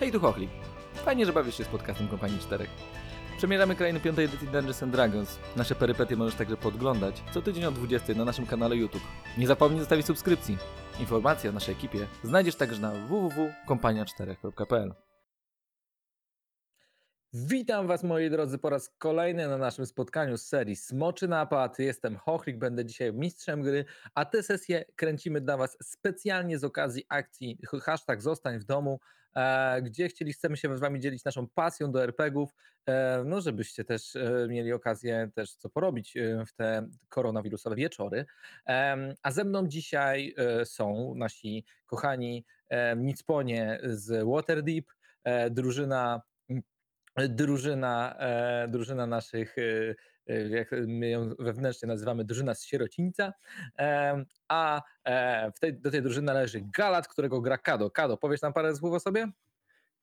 Hej, tu Hochli. Fajnie, że bawisz się z podcastem Kompanii 4. Przemierzamy krainy piątej edycji Dungeons Dragons. Nasze perypetie możesz także podglądać co tydzień o 20 na naszym kanale YouTube. Nie zapomnij zostawić subskrypcji. Informacje o naszej ekipie znajdziesz także na www.kompania4.pl Witam Was moi drodzy po raz kolejny na naszym spotkaniu z serii Smoczy Napad. Jestem Hochlik, będę dzisiaj mistrzem gry, a tę sesję kręcimy dla Was specjalnie z okazji akcji hashtag zostań w domu, gdzie chcieli, chcemy się z Wami dzielić naszą pasją do RPGów, e, no żebyście też e, mieli okazję też co porobić e, w te koronawirusowe wieczory. A ze mną dzisiaj e, są nasi kochani e, Nicponie z Waterdeep, e, drużyna drużyna, e, drużyna naszych, e, e, jak my ją wewnętrznie nazywamy, drużyna z sierocińca, a e, tej, do tej drużyny należy Galat, którego gra Kado. Kado, powiesz nam parę słów o sobie?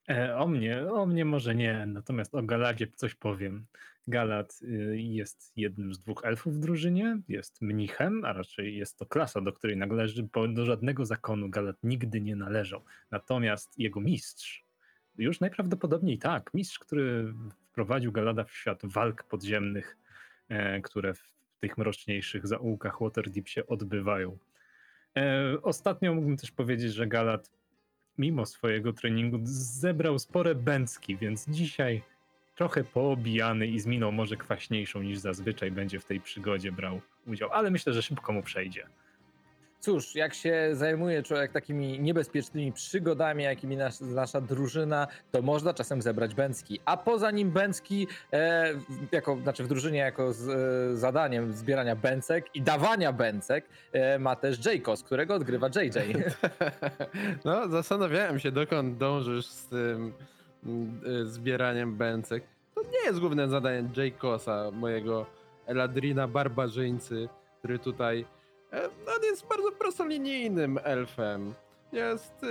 E, o mnie, o mnie może nie, natomiast o Galadzie coś powiem. Galat y, jest jednym z dwóch elfów w drużynie, jest mnichem, a raczej jest to klasa, do której należy, bo do żadnego zakonu Galat nigdy nie należał. Natomiast jego mistrz, już najprawdopodobniej tak, mistrz, który wprowadził Galada w świat walk podziemnych, które w tych mroczniejszych zaułkach Waterdeep się odbywają. E, ostatnio mógłbym też powiedzieć, że Galad mimo swojego treningu zebrał spore bęcki, więc dzisiaj trochę poobijany i z miną może kwaśniejszą niż zazwyczaj będzie w tej przygodzie brał udział, ale myślę, że szybko mu przejdzie. Cóż, jak się zajmuje człowiek takimi niebezpiecznymi przygodami, jakimi nas, nasza drużyna, to można czasem zebrać bęcki. A poza nim bęcki, e, jako, znaczy w drużynie jako z, e, zadaniem zbierania bęcek i dawania bęcek e, ma też Jaycos, którego odgrywa JJ. No, zastanawiałem się, dokąd dążysz z tym y, zbieraniem bęcek. To nie jest główne zadanie Jaykosa, mojego Eladrina barbarzyńcy, który tutaj. E, On jest bardzo prostolinijnym elfem. Jest. y,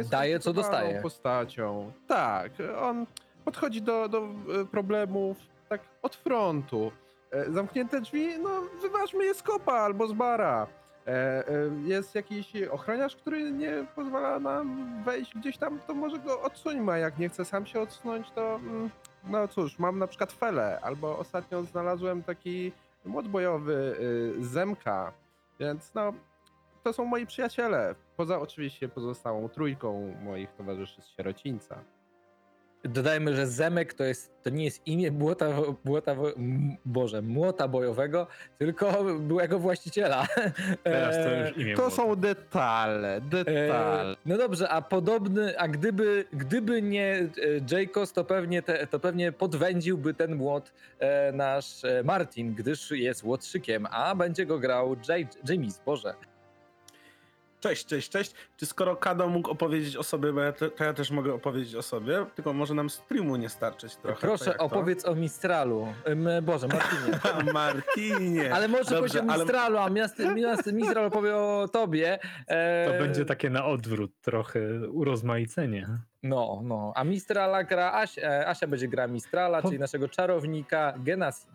y, Daje, co dostaje. postacią. Tak, on podchodzi do, do y, problemów tak od frontu. E, Zamknięte drzwi, no wyważmy je z kopa albo z bara. E, Jest jakiś ochroniarz, który nie pozwala nam wejść gdzieś tam, to może go odsuńmy, a jak nie chce sam się odsunąć, to mm, no cóż, mam na przykład felę, albo ostatnio znalazłem taki młot bojowy y, Zemka, więc no to są moi przyjaciele, poza oczywiście pozostałą trójką moich towarzyszy z sierocińca. Dodajmy, że Zemek to, jest, to nie jest imię błota, błota, Boże, młota bojowego, tylko byłego właściciela. Teraz to już imię To było. są detale, detale. E, no dobrze, a podobny, a gdyby, gdyby nie e, Jaycos, to pewnie, te, to pewnie podwędziłby ten młot e, nasz Martin, gdyż jest łotrzykiem, a będzie go grał James, Boże. Cześć, cześć, cześć. Czy skoro Kado mógł opowiedzieć o sobie, bo ja te, to ja też mogę opowiedzieć o sobie, tylko może nam streamu nie starczyć trochę. Proszę jak to? opowiedz o Mistralu. Boże, Martinie. A, Martinie. Ale może Dobrze, powiedzieć o ale- Mistralu, a miast, miast, Mistral opowie o tobie. E, To będzie takie na odwrót, trochę urozmaicenie. No, no. A Mistrala gra Asia, e, Asia będzie grała Mistrala, Po- czyli naszego czarownika Genasi.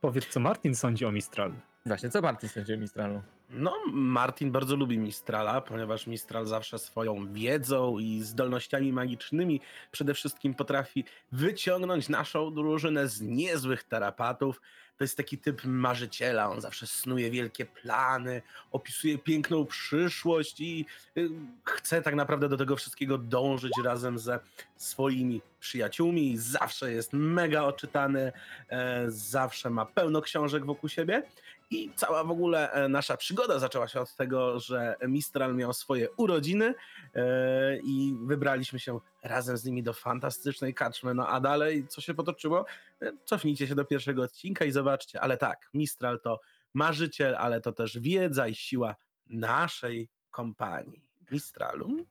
Powiedz, co Martin sądzi o Mistralu. Właśnie, co Martin sądzi o Mistralu? No, Martin bardzo lubi Mistrala, ponieważ Mistral zawsze swoją wiedzą i zdolnościami magicznymi przede wszystkim potrafi wyciągnąć naszą drużynę z niezłych tarapatów. To jest taki typ marzyciela, on zawsze snuje wielkie plany, opisuje piękną przyszłość i y, chce tak naprawdę do tego wszystkiego dążyć razem ze swoimi przyjaciółmi. Zawsze jest mega oczytany, e, zawsze ma pełno książek wokół siebie. I cała w ogóle e, nasza przygoda zaczęła się od tego, że Mistral miał swoje urodziny e, i wybraliśmy się razem z nimi do fantastycznej kaczmy. No a dalej, co się potoczyło? E, Cofnijcie się do pierwszego odcinka i zobaczcie. Ale tak, Mistral to marzyciel, ale to też wiedza i siła naszej kompanii. Mistralu?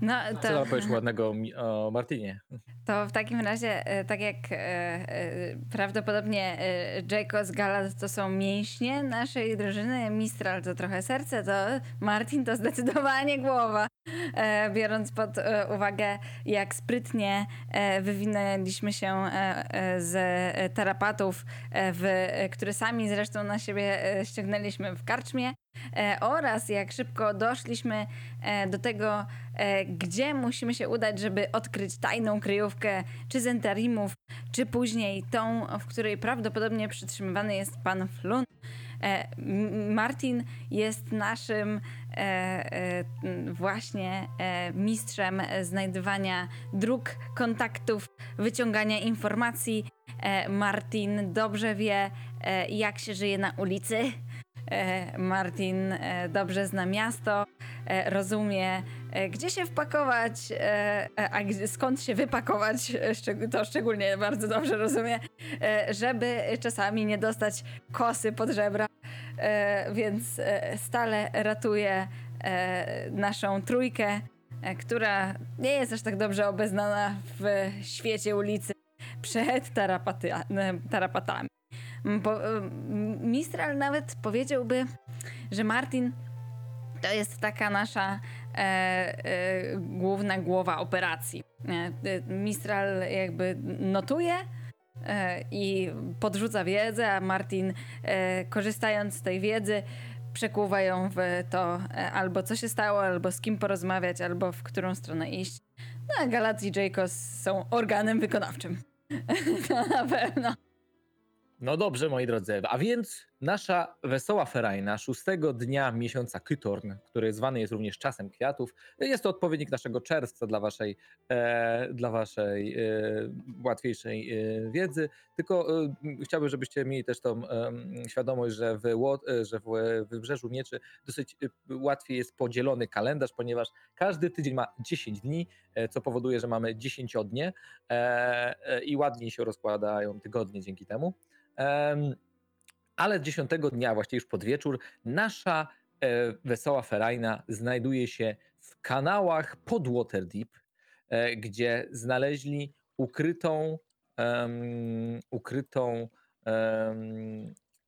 No Co to, tam powiesz ładnego o Martinie? to w takim razie, e, tak jak e, e, prawdopodobnie e, Jaycos Galat to są mięśnie naszej drużyny, Mistral to trochę serce, to Martin to zdecydowanie głowa. Biorąc pod uwagę, jak sprytnie wywinęliśmy się z tarapatów, w, które sami zresztą na siebie ściągnęliśmy w karczmie, oraz jak szybko doszliśmy do tego, gdzie musimy się udać, żeby odkryć tajną kryjówkę czy Zentarimów, czy później tą, w której prawdopodobnie przytrzymywany jest pan Flun. E, Martin jest naszym e, e, właśnie e, mistrzem e, znajdywania dróg, kontaktów, wyciągania informacji. E, Martin dobrze wie, e, jak się żyje na ulicy. E, Martin e, dobrze zna miasto, e, rozumie, e, gdzie się wpakować, e, e, a skąd się wypakować, e, to szczególnie bardzo dobrze rozumie, e, żeby czasami nie dostać kosy pod żebra, e, więc e, stale ratuje e, naszą trójkę, e, która nie jest aż tak dobrze obeznana w świecie ulicy przed tarapaty, e, tarapatami. M, Mistral nawet powiedziałby, że Martin to jest taka nasza e, e, główna głowa operacji. E, e, Mistral jakby notuje e, i podrzuca wiedzę, a Martin e, korzystając z tej wiedzy przekuwa ją w to e, albo co się stało, albo z kim porozmawiać, albo w którą stronę iść. No a Galat i Jacobs są organem wykonawczym. to na pewno. No dobrze, moi drodzy, a więc nasza wesoła ferajna szóstego dnia miesiąca Kytorn, który zwany jest również czasem kwiatów, jest to odpowiednik naszego czerwca dla waszej, e, dla waszej e, łatwiejszej e, wiedzy. Tylko e, chciałbym, żebyście mieli też tą e, świadomość, że w, e, że w Wybrzeżu Mieczy dosyć łatwiej jest podzielony kalendarz, ponieważ każdy tydzień ma 10 dni, co powoduje, że mamy 10 dnie i ładniej się rozkładają tygodnie dzięki temu. Ale dziesiątego dnia, właściwie już pod wieczór, nasza e, wesoła ferajna znajduje się w kanałach pod Waterdeep, e, gdzie znaleźli ukrytą, em, ukrytą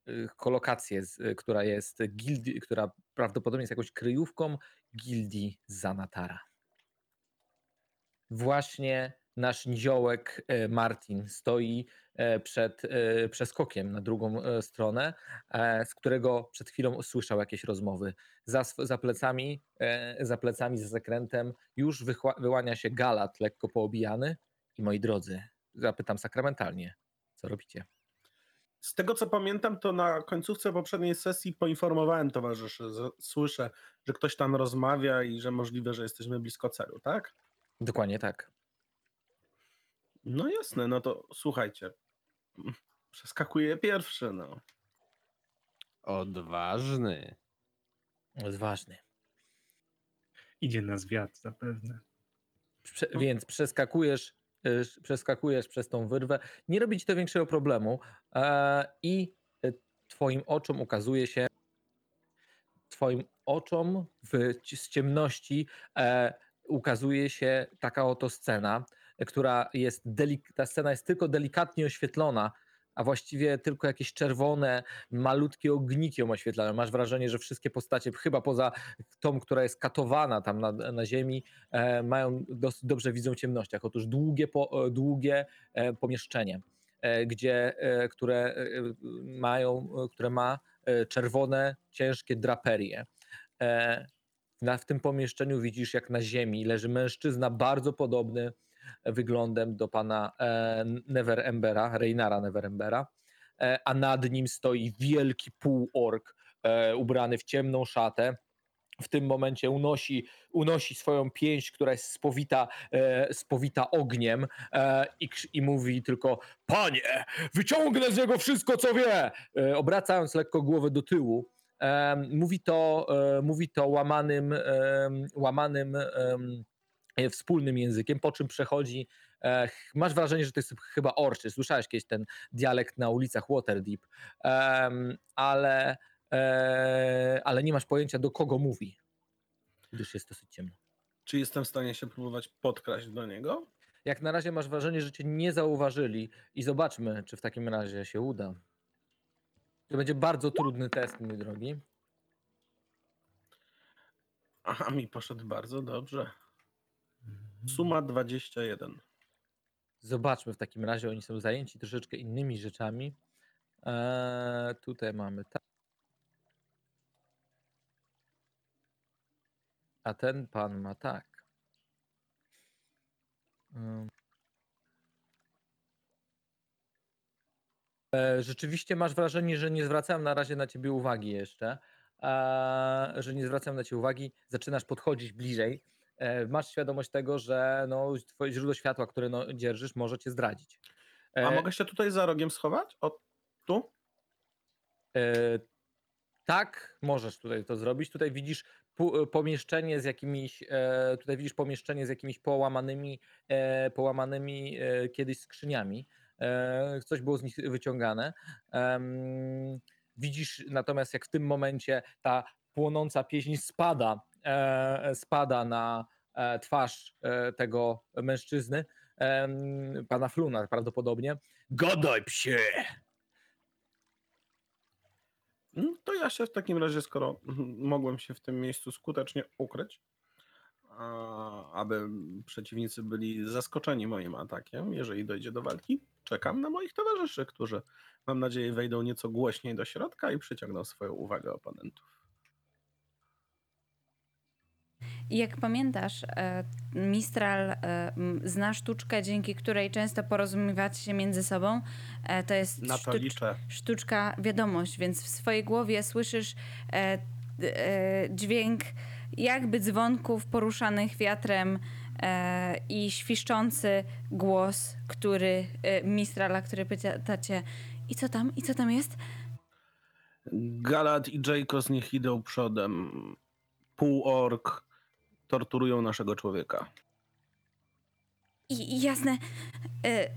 y, kolokację, z, która jest gildii, która prawdopodobnie jest jakąś kryjówką gildii Zanatara. Właśnie nasz niziołek e, Martin stoi e, przed e, przeskokiem na drugą stronę, z którego przed chwilą słyszał jakieś rozmowy. Za, za plecami, za plecami, za zakrętem już wyłania się Galat, lekko poobijany. I moi drodzy, zapytam sakramentalnie, co robicie? Z tego co pamiętam, to na końcówce poprzedniej sesji poinformowałem towarzyszy. Słyszę, że ktoś tam rozmawia i że możliwe, że jesteśmy blisko celu, tak? Dokładnie tak. No jasne, no to słuchajcie. Przeskakuję pierwszy, no. Odważny. Odważny. Idzie na zwiat zapewne. Prze- więc przeskakujesz, y, przeskakujesz przez tą wyrwę. Nie robi ci to większego problemu e, i e, twoim oczom ukazuje się twoim oczom w, z ciemności e, ukazuje się taka oto scena, która jest delik- ta scena jest tylko delikatnie oświetlona, a właściwie tylko jakieś czerwone, malutkie ogniki ją oświetlają. Masz wrażenie, że wszystkie postacie, chyba poza tą, która jest katowana tam na, na ziemi, e, mają dosyć dobrze widzą w ciemnościach. Otóż długie, po, e, długie e, pomieszczenie, e, gdzie, e, które e, mają, które ma czerwone, ciężkie draperie. Na, w tym pomieszczeniu widzisz, jak na ziemi leży mężczyzna bardzo podobny wyglądem do pana e, Neverembera, Reinara Neverembera, e, a nad nim stoi wielki półork e, ubrany w ciemną szatę. W tym momencie unosi, unosi swoją pięść, która jest spowita, spowita ogniem i, i mówi tylko Panie, wyciągnę z niego wszystko, co wie! Obracając lekko głowę do tyłu. Mówi, to, mówi to łamanym, łamanym wspólnym językiem, po czym przechodzi. E, masz wrażenie, że to jest chyba orczy. Słyszałeś kiedyś ten dialekt na ulicach Waterdeep, ale, e, ale nie masz pojęcia, do kogo mówi, gdyż jest dosyć ciemno. Czy jestem w stanie się próbować podkraść do niego? Jak na razie masz wrażenie, że cię nie zauważyli i zobaczmy, czy w takim razie się uda. To będzie bardzo trudny test, mój drogi. Aha, mi poszedł bardzo dobrze. Suma 21. Zobaczmy w takim razie, oni są zajęci troszeczkę innymi rzeczami. Eee, tutaj mamy tak. A ten pan ma tak. Ym. E, Rzeczywiście masz wrażenie, że nie zwracałem na razie na ciebie uwagi jeszcze. e, Że nie zwracam na ciebie uwagi. Zaczynasz podchodzić bliżej. E, Masz świadomość tego, że no, twoje źródło światła, które no, dzierżysz, może cię zdradzić. A E, mogę się tutaj za rogiem schować? O, tu? E, tak, możesz tutaj to zrobić. Tutaj widzisz pomieszczenie z jakimiś, tutaj widzisz pomieszczenie z jakimiś połamanymi, połamanymi kiedyś skrzyniami. Coś było z nich wyciągane. Widzisz natomiast, jak w tym momencie ta płonąca pieśń spada, e, spada na e, twarz e, tego mężczyzny, pana Fluna prawdopodobnie. Godoj psie! No to ja się w takim razie, skoro mogłem się w tym miejscu skutecznie ukryć, aby przeciwnicy byli zaskoczeni moim atakiem, jeżeli dojdzie do walki, czekam na moich towarzyszy, którzy mam nadzieję wejdą nieco głośniej do środka i przyciągną swoją uwagę oponentów. I jak pamiętasz, e, Mistral e, zna sztuczkę, dzięki której często porozumiewacie się między sobą. E, To jest Na to sztucz- sztuczka wiadomość, więc w swojej głowie słyszysz dźwięk jakby dzwonków poruszanych wiatrem i świszczący głos, który Mistrala, który pyta cię i co tam, i co tam jest? Galat i Jayko niech idą przodem. Półork torturują naszego człowieka. I, jasne, e,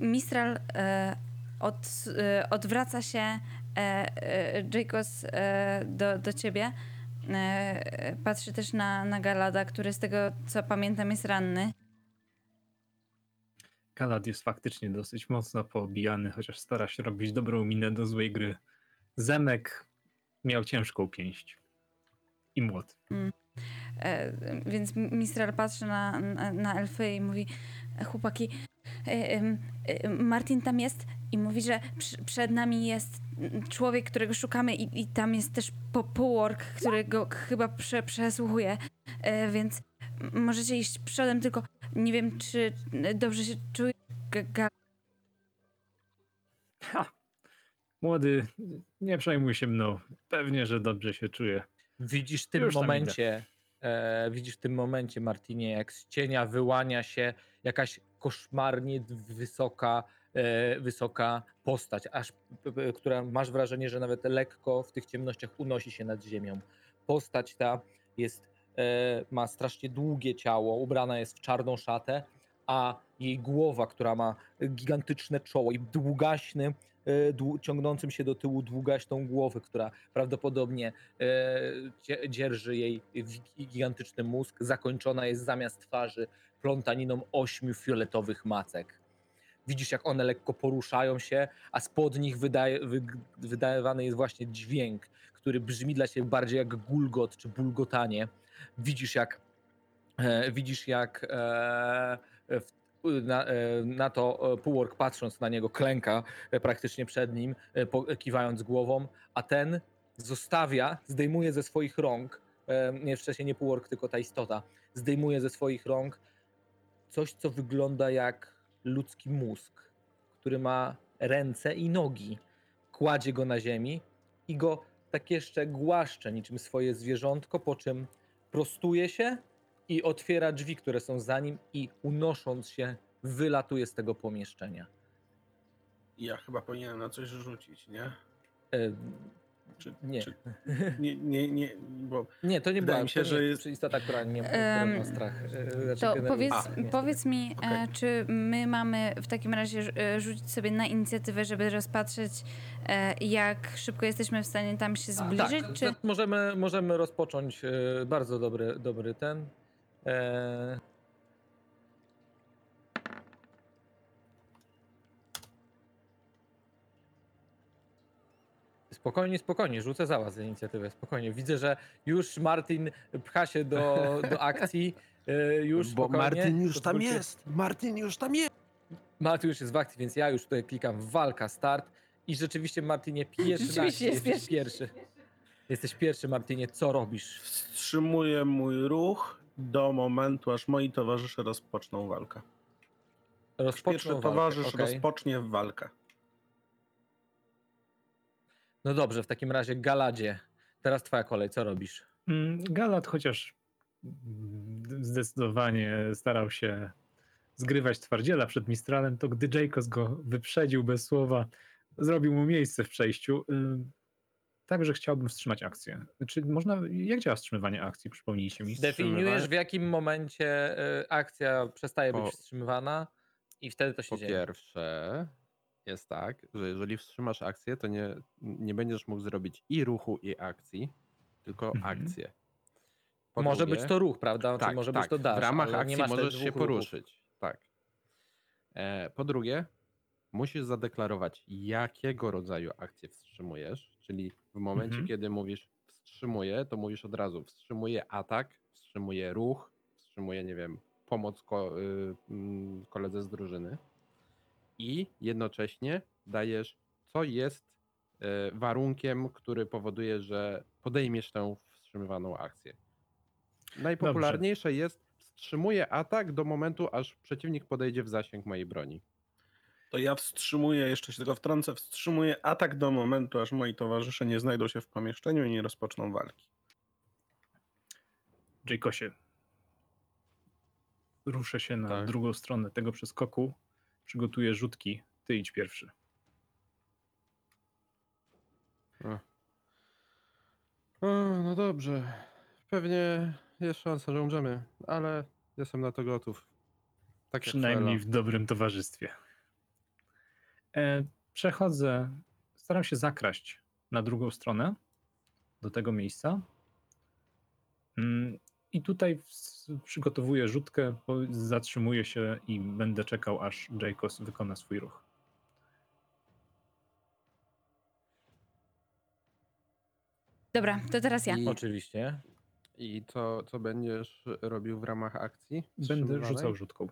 Mistral e, od, e, odwraca się e, Jacobs do, do ciebie. Patrzy też na, na Galada, który z tego co pamiętam jest ranny. Galad jest faktycznie dosyć mocno poobijany, chociaż stara się robić dobrą minę do złej gry. Zemek miał ciężką pięść. I młot. E, więc Mistral patrzy na, na, na elfy i mówi: Chłopaki, e, e, Martin tam jest i mówi, że przy, przed nami jest człowiek, którego szukamy, i, i tam jest też po- półork, który go chyba prze, przesłuchuje. E, więc możecie iść przodem, tylko nie wiem, czy dobrze się czuje. Ha! Młody, nie przejmuj się mną. Pewnie, że dobrze się czuję. Widzisz w tym Już tam momencie, e, widzisz w tym momencie, Martinie, jak z cienia wyłania się jakaś koszmarnie wysoka, e, wysoka postać, aż która masz wrażenie, że nawet lekko w tych ciemnościach unosi się nad ziemią. Postać ta jest, e, ma strasznie długie ciało, ubrana jest w czarną szatę, a jej głowa, która ma gigantyczne czoło i długaśny, dłu- ciągnącym się do tyłu długaśną głowę, która prawdopodobnie e, dzie- dzierży jej gigantyczny mózg, zakończona jest zamiast twarzy plątaniną ośmiu fioletowych macek. Widzisz, jak one lekko poruszają się, a spod nich wydaje, wy, wydawany jest właśnie dźwięk, który brzmi dla ciebie bardziej jak gulgot czy bulgotanie. Widzisz, jak e, widzisz, jak e, w, na, e, na to e, półork patrząc na niego klęka e, praktycznie przed nim, kiwając głową, a ten zostawia, zdejmuje ze swoich rąk, nie wcześniej nie półork, tylko ta istota, zdejmuje ze swoich rąk coś, co wygląda jak ludzki mózg, który ma ręce i nogi. Kładzie go na ziemi i go tak jeszcze głaszcze niczym swoje zwierzątko, po czym prostuje się i otwiera drzwi, które są za nim i unosząc się wylatuje z tego pomieszczenia. Ja chyba powinienem na coś rzucić, nie? E, Czy, Nie. Czy, nie, nie, nie, bo Nie, to nie Wydaje była mi się, to że nie jest- istota, która nie Em, ma strach. e, znaczy To powiedz, A, nie. powiedz mi, e, czy my mamy w takim razie e, rzucić sobie na inicjatywę, żeby rozpatrzeć, jak szybko jesteśmy w stanie tam się zbliżyć? tak, czy... możemy, możemy rozpocząć bardzo dobry, dobry ten. E... Spokojnie, spokojnie, rzucę za was inicjatywę, spokojnie. Widzę, że już Martin pcha się do, do akcji. e, Już Bo spokojnie. Martin już tam Pozwólcie- jest. Martin już tam jest. Martin już jest w akcji, więc ja już tutaj klikam walka, start i rzeczywiście Martinie pierwszy Rzeczywiście jest jesteś pierwszy. Jesteś pierwszy, Martinie, co robisz? Wstrzymuję mój ruch do momentu, aż moi towarzysze rozpoczną walkę. Pierwszy Rozpocznę walkę, towarzysz okej. rozpocznie walkę. No dobrze, w takim razie Galadzie. Teraz twoja kolej, co robisz? Mm, Galat chociaż mm, zdecydowanie starał się zgrywać twardziela przed Mistralem, to gdy Jacobs go wyprzedził bez słowa, zrobił mu miejsce w przejściu. Ym, Także chciałbym wstrzymać akcję. Czy można, jak działa wstrzymywanie akcji? Przypomnijcie mi. Definiujesz w jakim momencie y, akcja przestaje być Po- wstrzymywana i wtedy to się Po dzieje. pierwsze, jest tak, że jeżeli wstrzymasz akcję, to nie, nie będziesz mógł zrobić i ruchu, i akcji, tylko Mhm. akcję. Po Może drugie- być to ruch, prawda? tak, Czyli może tak, być to dash, W ramach akcji możesz się dwóch ruchów. poruszyć. Tak. E, po drugie, musisz zadeklarować, jakiego rodzaju akcję wstrzymujesz. Czyli w momencie, Mhm. kiedy mówisz wstrzymuję, to mówisz od razu wstrzymuję atak, wstrzymuję ruch, wstrzymuję, nie wiem, pomoc ko- y, mm, koledze z drużyny. I jednocześnie dajesz, co jest e, warunkiem, który powoduje, że podejmiesz tę wstrzymywaną akcję. Najpopularniejsze jest wstrzymuję atak do momentu, aż przeciwnik podejdzie w zasięg mojej broni. To ja wstrzymuję, jeszcze się tylko wtrącę, wstrzymuję atak do momentu, aż moi towarzysze nie znajdą się w pomieszczeniu i nie rozpoczną walki. Jacosie. Ruszę się na Tak. drugą stronę tego przeskoku. Przygotuję rzutki. Ty idź pierwszy. O, no dobrze. Pewnie jest szansa, że umrzemy, ale jestem na to gotów. Tak Przynajmniej w dobrym towarzystwie. E, przechodzę, staram się zakraść na drugą stronę do tego miejsca. Mm, I tutaj przygotowuję rzutkę, zatrzymuję się i będę czekał, aż Jacobs wykona swój ruch. Dobra, to teraz ja. I, Oczywiście. I co, co będziesz robił w ramach akcji? Będę rzucał rzutką.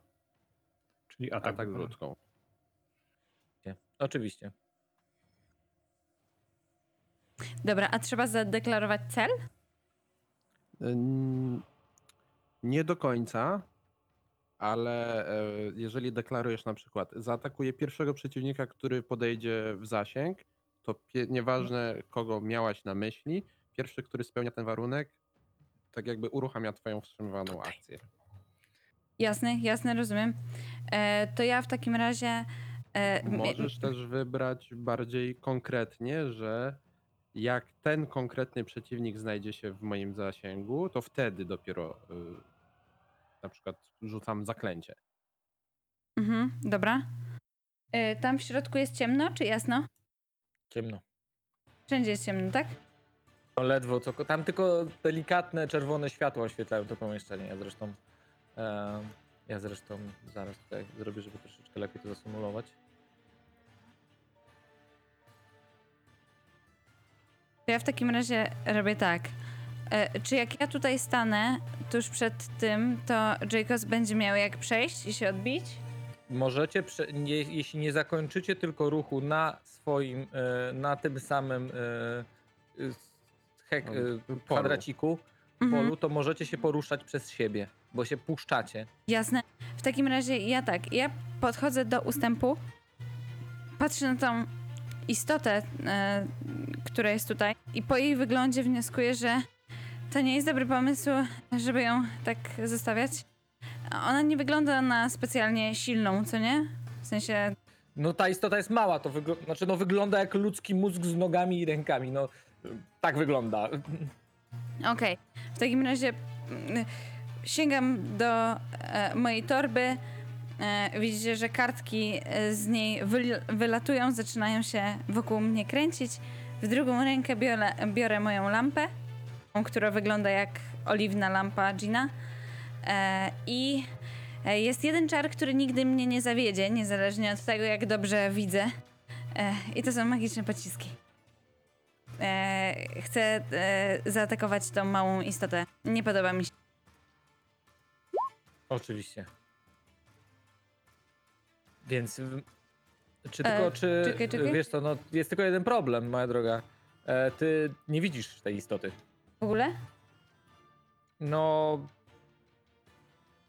Czyli atak, atak rzutką. Nie, Oczywiście. Dobra, a trzeba zadeklarować cel? Nie do końca, ale e, jeżeli deklarujesz na przykład zaatakuję pierwszego przeciwnika, który podejdzie w zasięg, to nieważne kogo miałaś na myśli, pierwszy, który spełnia ten warunek, tak jakby uruchamia twoją wstrzymywaną akcję. Jasne, jasne, rozumiem. E, to ja w takim razie. E, mi- Możesz też wybrać bardziej konkretnie, że jak ten konkretny przeciwnik znajdzie się w moim zasięgu, to wtedy dopiero y, na przykład rzucam zaklęcie. Mhm, dobra. E, tam w środku jest ciemno, czy jasno? Ciemno. Wszędzie jest ciemno, tak? No ledwo, co, tam tylko delikatne czerwone światła oświetlają to pomieszczenie. Ja zresztą, e, ja zresztą zaraz tutaj zrobię, żeby troszeczkę lepiej to zasymulować. To ja w takim razie robię tak. E, czy jak ja tutaj stanę tuż przed tym, to Jacobs będzie miał jak przejść i się odbić? Możecie, prze, nie, jeśli nie zakończycie tylko ruchu na swoim, e, na tym samym e, e, hek, e, polu. kwadraciku, Mhm. polu, to możecie się poruszać przez siebie, bo się puszczacie. Jasne. W takim razie ja tak, ja podchodzę do ustępu, patrzę na tą istotę, e, która jest tutaj i po jej wyglądzie wnioskuję, że to nie jest dobry pomysł, żeby ją tak zostawiać. Ona nie wygląda na specjalnie silną, co nie? W sensie, No ta istota jest mała, to wygl- znaczy, no, wygląda jak ludzki mózg z nogami i rękami. No, tak wygląda. okej. W takim razie mm, sięgam do e, mojej torby. E, widzicie, że kartki e, z niej wyl- wylatują, zaczynają się wokół mnie kręcić. W drugą rękę biorę, biorę moją lampę, która wygląda jak oliwna lampa Gina. E, I jest jeden czar, który nigdy mnie nie zawiedzie, niezależnie od tego, jak dobrze widzę. I to są magiczne pociski. Chcę zaatakować tą małą istotę. Nie podoba mi się. Oczywiście. Więc czy E, tylko, czy czekaj, czekaj. wiesz co, no jest tylko jeden problem, moja droga. e, ty nie widzisz tej istoty. W ogóle? No.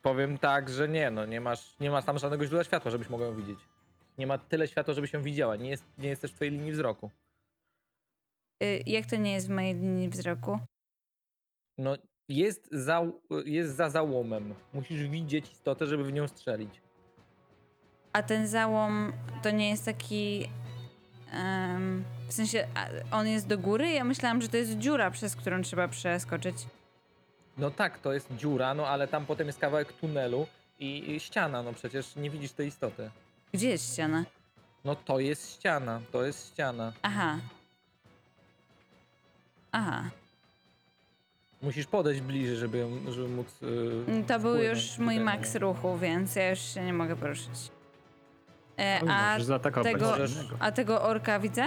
Powiem tak, że nie, no nie masz, nie masz tam żadnego źródła światła, żebyś mogła ją widzieć. Nie ma tyle światła, żebyś ją widziała. Nie jest, nie jest też w twojej linii wzroku. Y, jak to nie jest w mojej linii wzroku? No, jest za, jest za załomem. Musisz widzieć istotę, żeby w nią strzelić. A ten załom to nie jest taki. em, w sensie, on jest do góry? Ja myślałam, że to jest dziura, przez którą trzeba przeskoczyć. No tak, to jest dziura, no ale tam potem jest kawałek tunelu i, i ściana, no przecież nie widzisz tej istoty. Gdzie jest ściana? No to jest ściana, to jest ściana. Aha. Aha. Musisz podejść bliżej, żeby, żeby móc. Yy, To był już mój no. ruchu, więc ja już się nie mogę poruszyć. E, Oj, a, możesz zaatakować tego, a tego orka widzę?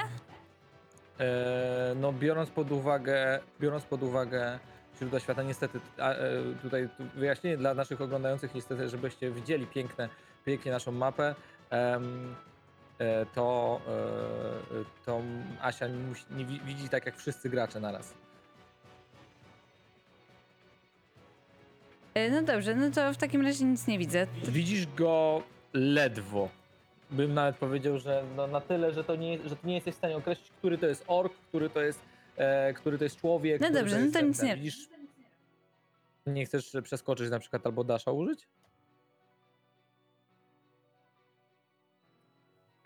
E, no biorąc pod uwagę, biorąc pod uwagę źródła świata, niestety a, e, tutaj tu wyjaśnienie dla naszych oglądających, niestety, żebyście widzieli piękne, pięknie naszą mapę, em, e, to, e, to Asia musi, nie wi- widzi tak jak wszyscy gracze naraz. E, no dobrze, no to w takim razie nic nie widzę. Widzisz go ledwo. Bym nawet powiedział, że no na tyle, że, to nie, że ty nie jesteś w stanie określić, który to jest ork, który to jest, e, który to jest człowiek. No dobrze, no jest to nic nie- Widzisz, nie chcesz przeskoczyć na przykład albo dasza użyć?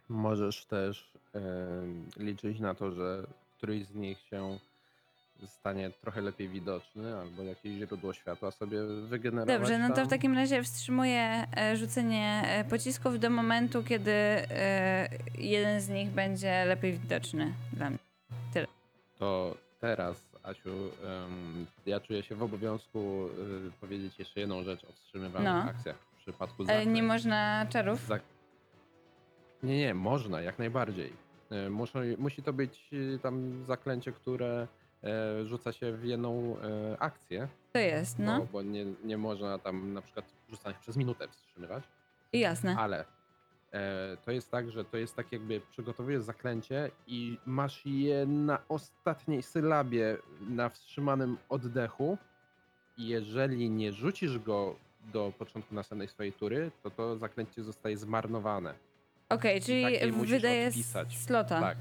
Możesz też em, liczyć na to, że któryś z nich się stanie trochę lepiej widoczny, albo jakieś źródło światła sobie wygenerować. Dobrze, no to w takim razie wstrzymuję e, rzucenie e, pocisków do momentu, kiedy e, jeden z nich będzie lepiej widoczny dla mnie. To teraz, Asiu, ja czuję się w obowiązku y, powiedzieć jeszcze jedną rzecz o wstrzymywanych No. akcjach w przypadku Ale nie można czarów? Zak- Nie, nie, można, jak najbardziej. Muszą, musi to być y, tam zaklęcie, które e, rzuca się w jedną e, akcję, To jest, no. bo nie, nie można tam na przykład rzucać przez minutę wstrzymywać, jasne. ale e, to jest tak, że to jest tak jakby przygotowujesz zaklęcie i masz je na ostatniej sylabie na wstrzymanym oddechu i jeżeli nie rzucisz go do początku następnej swojej tury, to to zaklęcie zostaje zmarnowane. Okej, czyli takiej musisz wydaje odpisać. slota. Tak.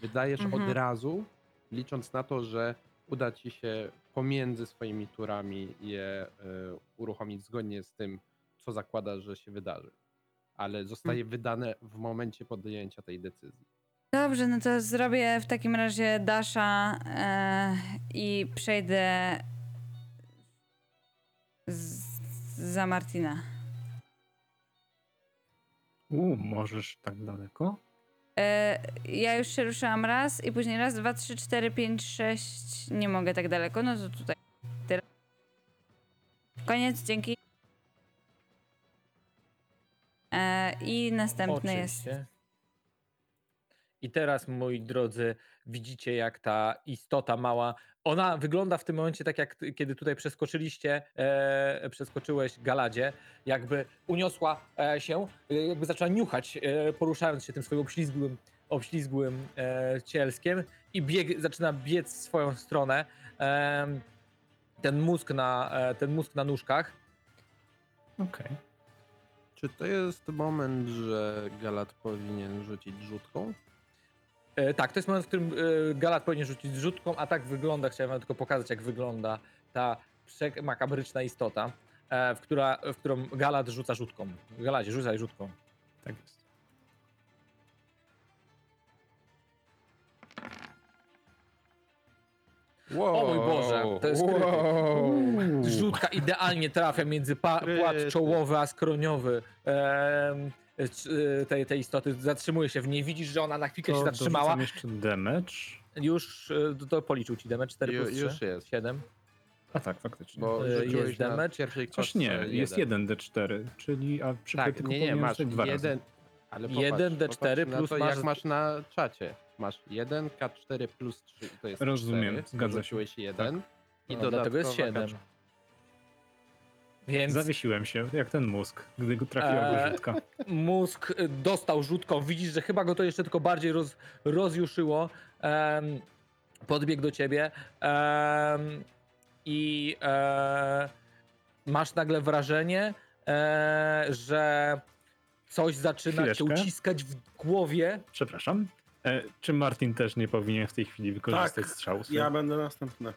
Wydajesz Mhm. od razu, licząc na to, że uda ci się pomiędzy swoimi turami je y, uruchomić zgodnie z tym, co zakłada, że się wydarzy. Ale zostaje wydane w momencie podjęcia tej decyzji. Dobrze, no to zrobię w takim razie Dasha e, i przejdę z, za Martina. U, możesz tak daleko? E, ja już się ruszyłam raz i później raz, dwa, trzy, cztery, pięć, sześć. Nie mogę tak daleko, no to tutaj tyle. Koniec, dzięki. E, I następny jest. I teraz, moi drodzy, widzicie jak ta istota mała, ona wygląda w tym momencie tak jak ty- kiedy tutaj przeskoczyliście, e, przeskoczyłeś Galadzie, jakby uniosła e, się, e, jakby zaczęła niuchać, e, poruszając się tym swoim obślizgłym, obślizgłym e, cielskiem i bieg, zaczyna biec w swoją stronę. Em, ten mózg na, e, ten mózg na nóżkach. Okej. Czy to jest moment, że Galat powinien rzucić rzutką? E, tak, to jest moment, w którym e, Galat powinien rzucić zrzutką, a tak wygląda, chciałem wam tylko pokazać, jak wygląda ta makabryczna istota, e, w, która, w którą Galat rzuca rzutką. Galadzie, rzucaj rzutką. Tak jest. Wow, O mój Boże, to jest wow. Rzutka idealnie trafia między pa- płat czołowy a skroniowy tej, tej istoty. Zatrzymuje się w niej. Widzisz, że ona na chwilkę się To zatrzymała. dorzucam jeszcze damage. Już e, to, to policzył ci damage 4 Ju- plus 3. już jest. 7. A tak, faktycznie. Bo E, jest damage? Chociaż nie, jest jeden. 1d4, czyli a przy Tak, nie, nie, masz dwa jeden. razy. Ale Jeden popatrz, D4 popatrz na plus to, masz- jak masz na czacie. Masz 1 K4 plus 3 to jest Rozumiem, 4, zgadza się. dorzuciłeś jeden i No, dlatego jest dodatkowa 7. Więc Zawiesiłem się, jak ten mózg, gdy go trafiła Eee, eee... rzutka. mózg y, dostał rzutką. Widzisz, że chyba go to jeszcze tylko bardziej roz, rozjuszyło. Em, podbiegł do ciebie em, i e, masz nagle wrażenie, e, że coś zaczyna cię Chwileczkę. uciskać w głowie. Przepraszam. E, czy Martin też nie powinien w tej chwili wykorzystać Tak, strzału? Ja będę następny.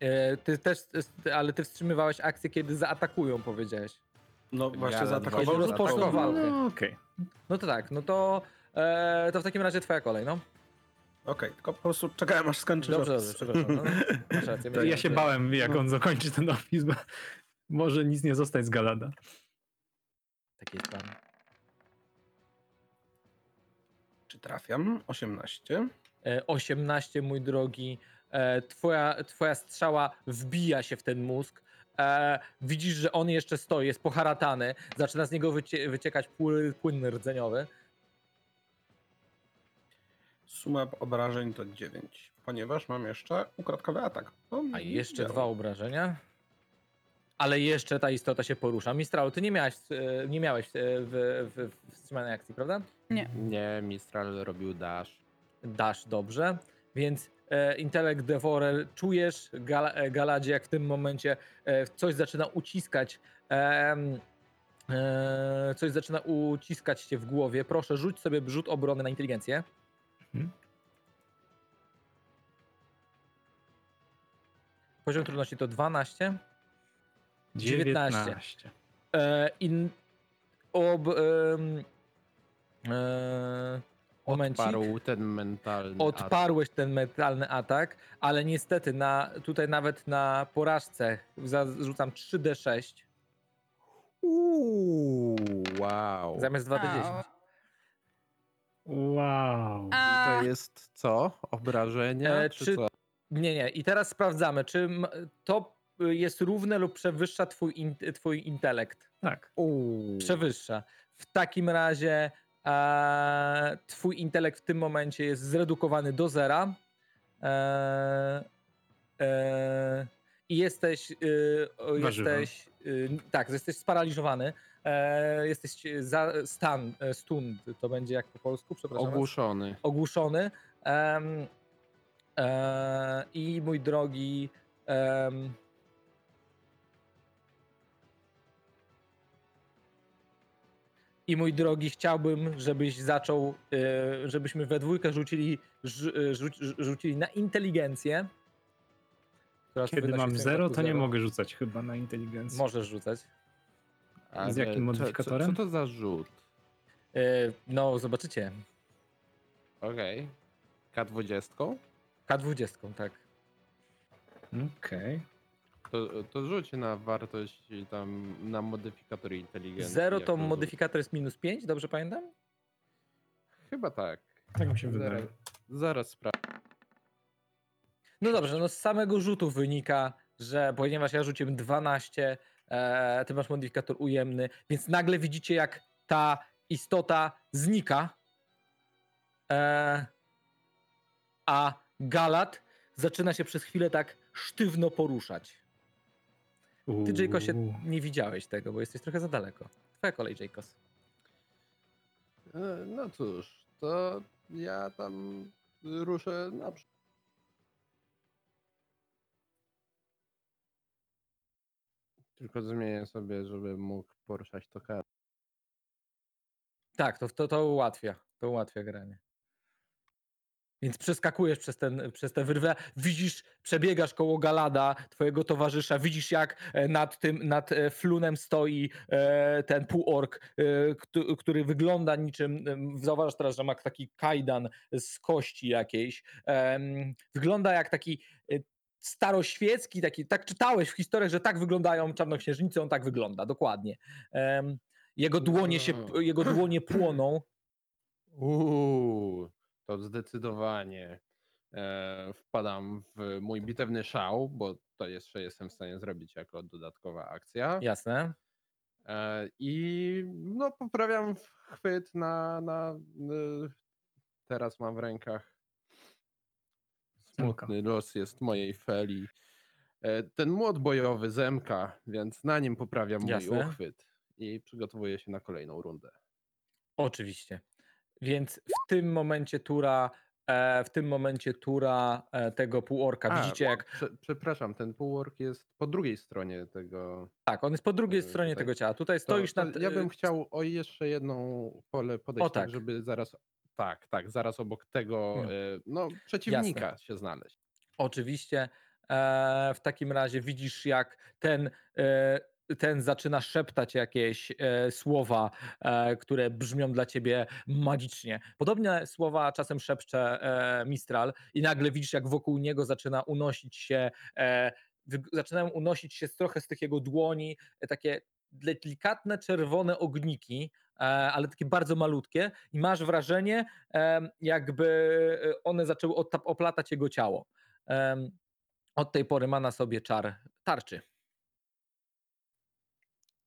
E, ty też, ale ty wstrzymywałeś akcję, kiedy zaatakują, powiedziałeś. No właśnie Ja zaatakował. Kiedy rozpoczną zaatakował. walkę. No, okej. No to tak, no to, e, to w takim razie twoja kolej, no. Okej, tylko po prostu czekałem aż skończysz. Dobrze, opis. dobrze, przepraszam. No, masz rację, Ja się bałem, jak on zakończy ten opis, bo może nic nie zostać z Galada. Taki jest plan. Czy trafiam? 18. E, 18, mój drogi. E, Twoja, twoja strzała wbija się w ten mózg. E, Widzisz, że on jeszcze stoi, jest poharatany. Zaczyna z niego wycie, wyciekać pły- płyn rdzeniowy. Suma obrażeń to 9, ponieważ mam jeszcze ukradkowy atak. No, A jeszcze działa. dwa obrażenia. Ale jeszcze ta istota się porusza. Mistral, ty nie miałeś, e, nie miałeś e, w, w, w wstrzymanej akcji, prawda? Nie, Mistral robił dash. Dasz dobrze. Więc intelekt Devorer, czujesz, Gala, e, Galadzie, jak w tym momencie e, coś zaczyna uciskać. e, coś zaczyna uciskać cię w głowie. Proszę, rzuć sobie rzut obrony na inteligencję. Mhm. Poziom trudności to 12. 19. 19. E, in, ob, em, e, momencik. Odparł ten mentalny atak. Odparłeś ten mentalny atak, ale niestety na, tutaj nawet na porażce zarzucam 3d6 Uuu, wow. zamiast 2d10. Au. Wow. I A, to jest co? Obrażenia? E, czy, czy- co? Nie, nie. I teraz sprawdzamy, czy to jest równe lub przewyższa twój, in, twój intelekt. Tak. Uuu. Przewyższa. W takim razie e, twój intelekt w tym momencie jest zredukowany do zera. E, e, I jesteś, Warzywa. jesteś y, tak, jesteś sparaliżowany. E, jesteś za, stan, e, stun, to będzie jak po polsku, przepraszam. Ogłuszony. ogłuszony. I mój drogi. I mój drogi, chciałbym, żebyś zaczął, e, żebyśmy we dwójkę rzucili, rzu- e, rzuci- rzucili na inteligencję. Kiedy mam tym 0, wypadku to nie zero. mogę rzucać chyba na inteligencję. Możesz rzucać. Ale jakim modyfikatorem? Co, co to za rzut? E, No, zobaczycie. Okej. K20? K20, tak. Okej. To, to rzuć na wartość tam, na modyfikator inteligencji. Zero jak to rzuć. modyfikator jest minus 5, dobrze pamiętam? Chyba tak. Tak mi się wydaje. Zaraz, zaraz sprawdzę. No dobrze, no z samego rzutu wynika, że ponieważ ja rzuciłem 12, e, ty masz modyfikator ujemny, więc nagle widzicie jak ta istota znika, e, a Galat zaczyna się przez chwilę tak sztywno poruszać. Ty, Jacosie, Uuu. nie widziałeś tego, bo jesteś trochę za daleko. Twoja kolej, Jacos. E, No cóż, to ja tam ruszę naprzód. Tylko zmienię sobie, żeby mógł poruszać to kartę. Tak, to, to, to ułatwia. To ułatwia granie. Więc przeskakujesz przez, ten, przez tę wyrwę, widzisz, przebiegasz koło Galada, twojego towarzysza, widzisz jak e, nad tym, nad e, flunem stoi e, ten półork, któ- który wygląda niczym, zauważasz teraz, że ma taki kajdan z kości jakiejś, wygląda jak taki staroświecki, taki, tak czytałeś w historiach, że tak wyglądają czarnoksiężnicy, on tak wygląda, dokładnie. Jego dłonie się, No. jego dłonie płoną, Uuu, to zdecydowanie e, wpadam w mój bitewny szał, bo to jeszcze jestem w stanie zrobić jako dodatkowa akcja. jasne. E, I no, poprawiam chwyt na. na y, teraz mam w rękach. Zemka. Smutny los jest mojej feli. E, ten młot bojowy Zemka, więc na nim poprawiam mój Jasne. uchwyt i przygotowuję się na kolejną rundę. Oczywiście. Więc w tym momencie tura e, w tym momencie tura e, tego półorka. A, Widzicie jak, Prze, przepraszam, ten półork jest po drugiej stronie tego. tak, on jest po drugiej e, stronie tutaj. tego ciała. Tutaj To, stoisz to na... ja bym chciał o jeszcze jedną pole podejść, O, tak, tak. żeby zaraz. Tak, tak, zaraz obok tego No. no, przeciwnika się znaleźć. Oczywiście. E, w takim razie widzisz, jak ten, e, ten zaczyna szeptać jakieś e, słowa, e, które brzmią dla ciebie magicznie. Podobne słowa czasem szepcze e, Mistral, i nagle widzisz, jak wokół niego zaczyna unosić się, e, wy- zaczynają unosić się trochę z tych jego dłoni e, takie delikatne czerwone ogniki, e, ale takie bardzo malutkie, i masz wrażenie, jakby one zaczęły oplatać jego ciało. Od tej pory ma na sobie czar tarczy.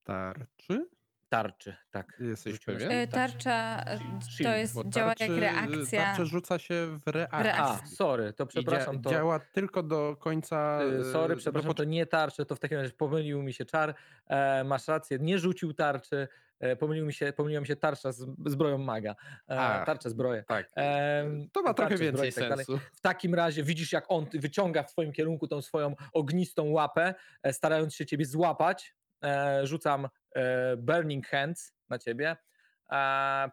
Tarczy? Tarczy, tak. Jesteś pewien? E. Tarcza e, to jest, Bo działa jak tarczy- reakcja. Tarczę rzuca się w. A, reakcji. sorry, to I przepraszam. To, Działa tylko do końca. y, e, sorry, do przepraszam, to nie tarcze, to w takim razie pomylił mi się czar. E, masz rację, nie rzucił tarczy. E, pomylił mi się, pomyliła mi się tarcza z zbroją maga. E, A. tarczę, zbroję. Tak. Em, to ma trochę tarczę, zbroję więcej i tak dalej. sensu. W takim razie widzisz, jak on wyciąga w twoim kierunku tą swoją ognistą łapę, e, starając się ciebie złapać. E, Rzucam e, Burning Hands na ciebie,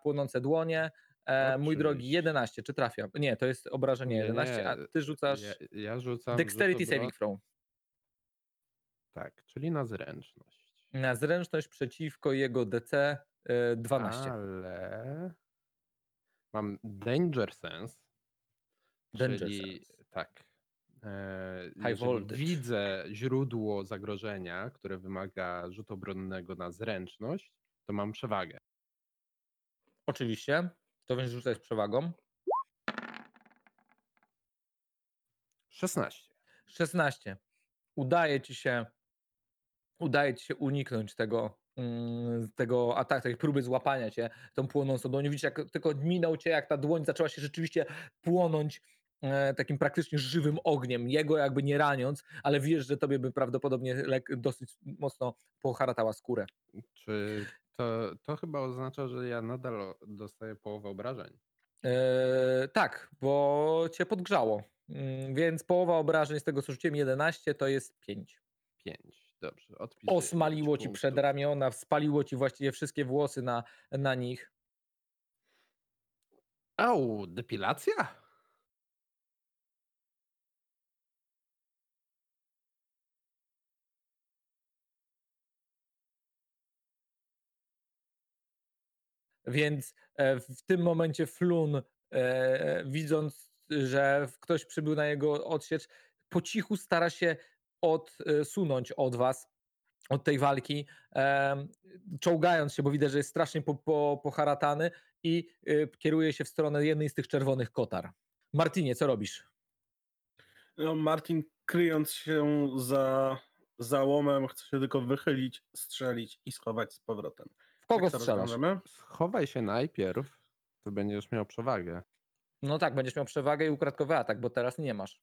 płonące dłonie. E, Mój drogi, Oczywiście. 11, czy trafia? Nie, to jest obrażenie Nie, 11, a nie, ty rzucasz Ja, ja rzucam. Dexterity obro- Saving Throw. Tak, czyli na zręczność. Na zręczność przeciwko jego DC e, 12. Ale mam Danger Sense. Danger czyli sense. tak. E, High jeżeli voltage. widzę źródło zagrożenia, które wymaga rzutu obronnego na zręczność, to mam przewagę. Oczywiście, to będziesz rzucać z przewagą. 16. 16. Udaje ci się, udaje ci się uniknąć tego, mm, tego ataku, tej próby złapania cię tą płonącą dłonią. Widzisz, jak tylko minął cię, jak ta dłoń zaczęła się rzeczywiście płonąć takim praktycznie żywym ogniem, jego jakby nie raniąc, ale wiesz, że tobie by prawdopodobnie lek, dosyć mocno poharatała skórę. Czy to, to chyba oznacza, że ja nadal dostaję połowę obrażeń? E, tak, bo cię podgrzało. Mm, Więc połowa obrażeń z tego, co rzuciłem 11, to jest 5. 5. Dobrze, odpisuję. Osmaliło ci punktów. przedramiona, spaliło ci właściwie wszystkie włosy na, na nich. Au, depilacja? Więc e, w tym momencie Flun, e, widząc, że ktoś przybył na jego odsiecz, po cichu stara się odsunąć od was, od tej walki, czołgając się, bo widzę, że jest strasznie po, po, poharatany i y, kieruje się w stronę jednej z tych czerwonych kotar. Martinie, co robisz? No, Martin, kryjąc się za załomem, chce się tylko wychylić, strzelić i schować z powrotem. Kogo to strzelasz? rozwiążemy? Schowaj się najpierw, to będziesz miał przewagę. No tak, będziesz miał przewagę i ukradkowy atak, bo teraz nie masz.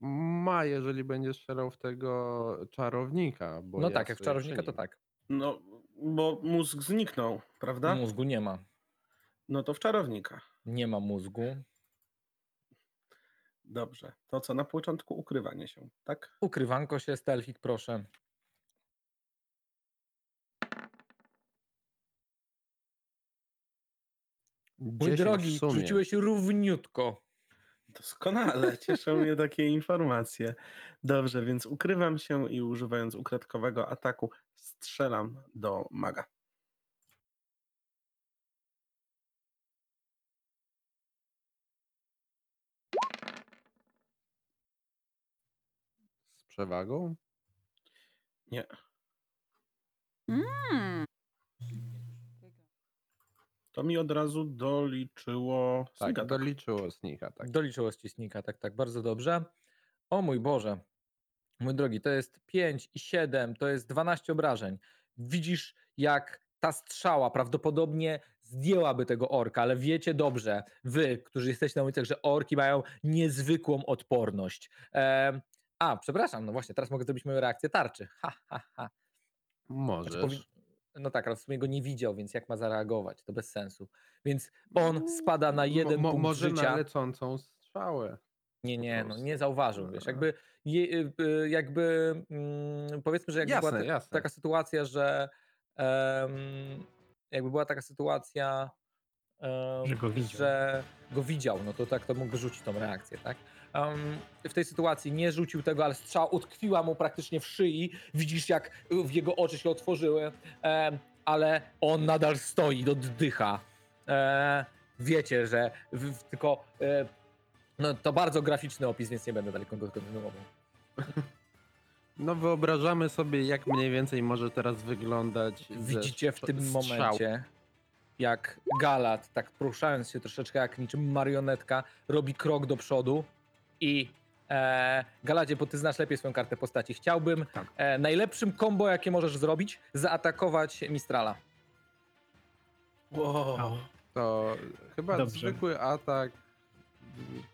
Ma, jeżeli będziesz strzelał w tego czarownika. Bo No ja tak, jak w czarownika to tak. No, bo mózg zniknął, prawda? Mózgu nie ma. No to w czarownika. Nie ma mózgu. Dobrze. To co, na początku ukrywanie się, tak? Ukrywanko się, Stelfik, proszę. Mój 10 drogi, rzuciłeś równiutko. Doskonale, cieszą mnie takie informacje. Dobrze, więc ukrywam się i używając ukradkowego ataku strzelam do maga. Z przewagą? Nie, Mm. To mi od razu doliczyło Tak, sneak attack. doliczyło snika, tak. Doliczyło ścisnika, tak, tak, bardzo dobrze. O mój Boże, mój drogi, to jest 5 i 7, to jest 12 obrażeń. Widzisz, jak ta strzała prawdopodobnie zdjęłaby tego orka, ale wiecie dobrze, wy, którzy jesteście na ulicach, że orki mają niezwykłą odporność. Em, a, przepraszam, no właśnie, teraz mogę zrobić moją reakcję tarczy. Ha, ha, ha. Możesz. Znaczy, powi- No tak, ale w sumie go nie widział, więc jak ma zareagować? To bez sensu. Więc on spada na Mo- jeden mo- punkt może życia. na lecącą strzały. Nie, nie, no nie zauważył, wiesz, jakby, y, y, jakby mm, powiedzmy, że jakby była Jasne, ta- jasne. taka sytuacja, że em, jakby była taka sytuacja, em, Że go widział. że go widział, no to tak to mógł rzucić tą reakcję, tak? Em, w tej sytuacji nie rzucił tego, ale strzała utkwiła mu praktycznie w szyi. Widzisz, jak w jego oczy się otworzyły, em, ale on nadal stoi, oddycha. E, wiecie, że w, w, tylko e, no, to bardzo graficzny opis, więc nie będę dalej go kontynuował. No wyobrażamy sobie, jak mniej więcej może teraz wyglądać. Widzicie w tym strzał. momencie, jak Galat, tak poruszając się troszeczkę jak niczym marionetka, robi krok do przodu i e, Galadzie, bo ty znasz lepiej swoją kartę postaci, chciałbym Tak. e, najlepszym combo, jakie możesz zrobić, zaatakować Mistrala. Wow. To chyba Dobrze. zwykły atak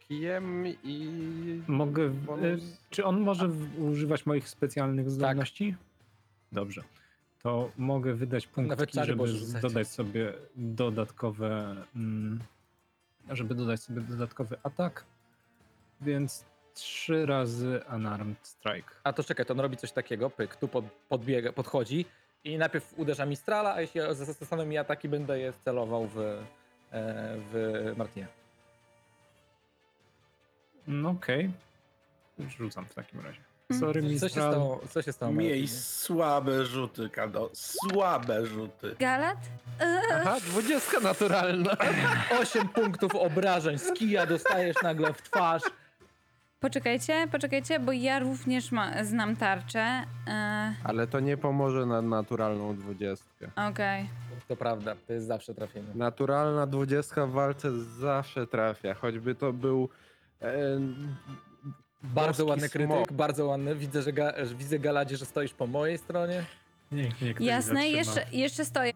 kijem i. Mogę. bonus. y, Czy on może używać moich specjalnych zdolności? Dobrze. To mogę wydać Nawet punktki, żeby dodać sobie dodatkowe. Mm, żeby dodać sobie dodatkowy atak. Więc trzy razy Unarmed Strike. A to czekaj, to on robi coś takiego, pyk, tu pod, podbiega, podchodzi i najpierw uderza Mistrala, a jeśli zostaną mi ataki, będę je celował w, e, w Martinie. No okej. Rzucam w takim razie. Mm. Sorry, Co się Mistral. stało? Co się stało? Miej słabe rzuty, Kado. Słabe rzuty. Galat? E, Aha, dwudziestka naturalna. 8 punktów obrażeń z kija dostajesz nagle w twarz. Poczekajcie, poczekajcie, bo ja również ma, znam tarczę. E, Ale to nie pomoże na naturalną dwudziestkę. Okej. To prawda, to jest zawsze trafienie. Naturalna dwudziestka w walce zawsze trafia, choćby to był. E, Bardzo boski ładny krytyk, smok. bardzo ładny. Widzę, że, ga, że widzę Galadzie, że stoisz po mojej stronie. Niech mnie ktoś Jasne, zatrzyma. jeszcze, jeszcze stoję.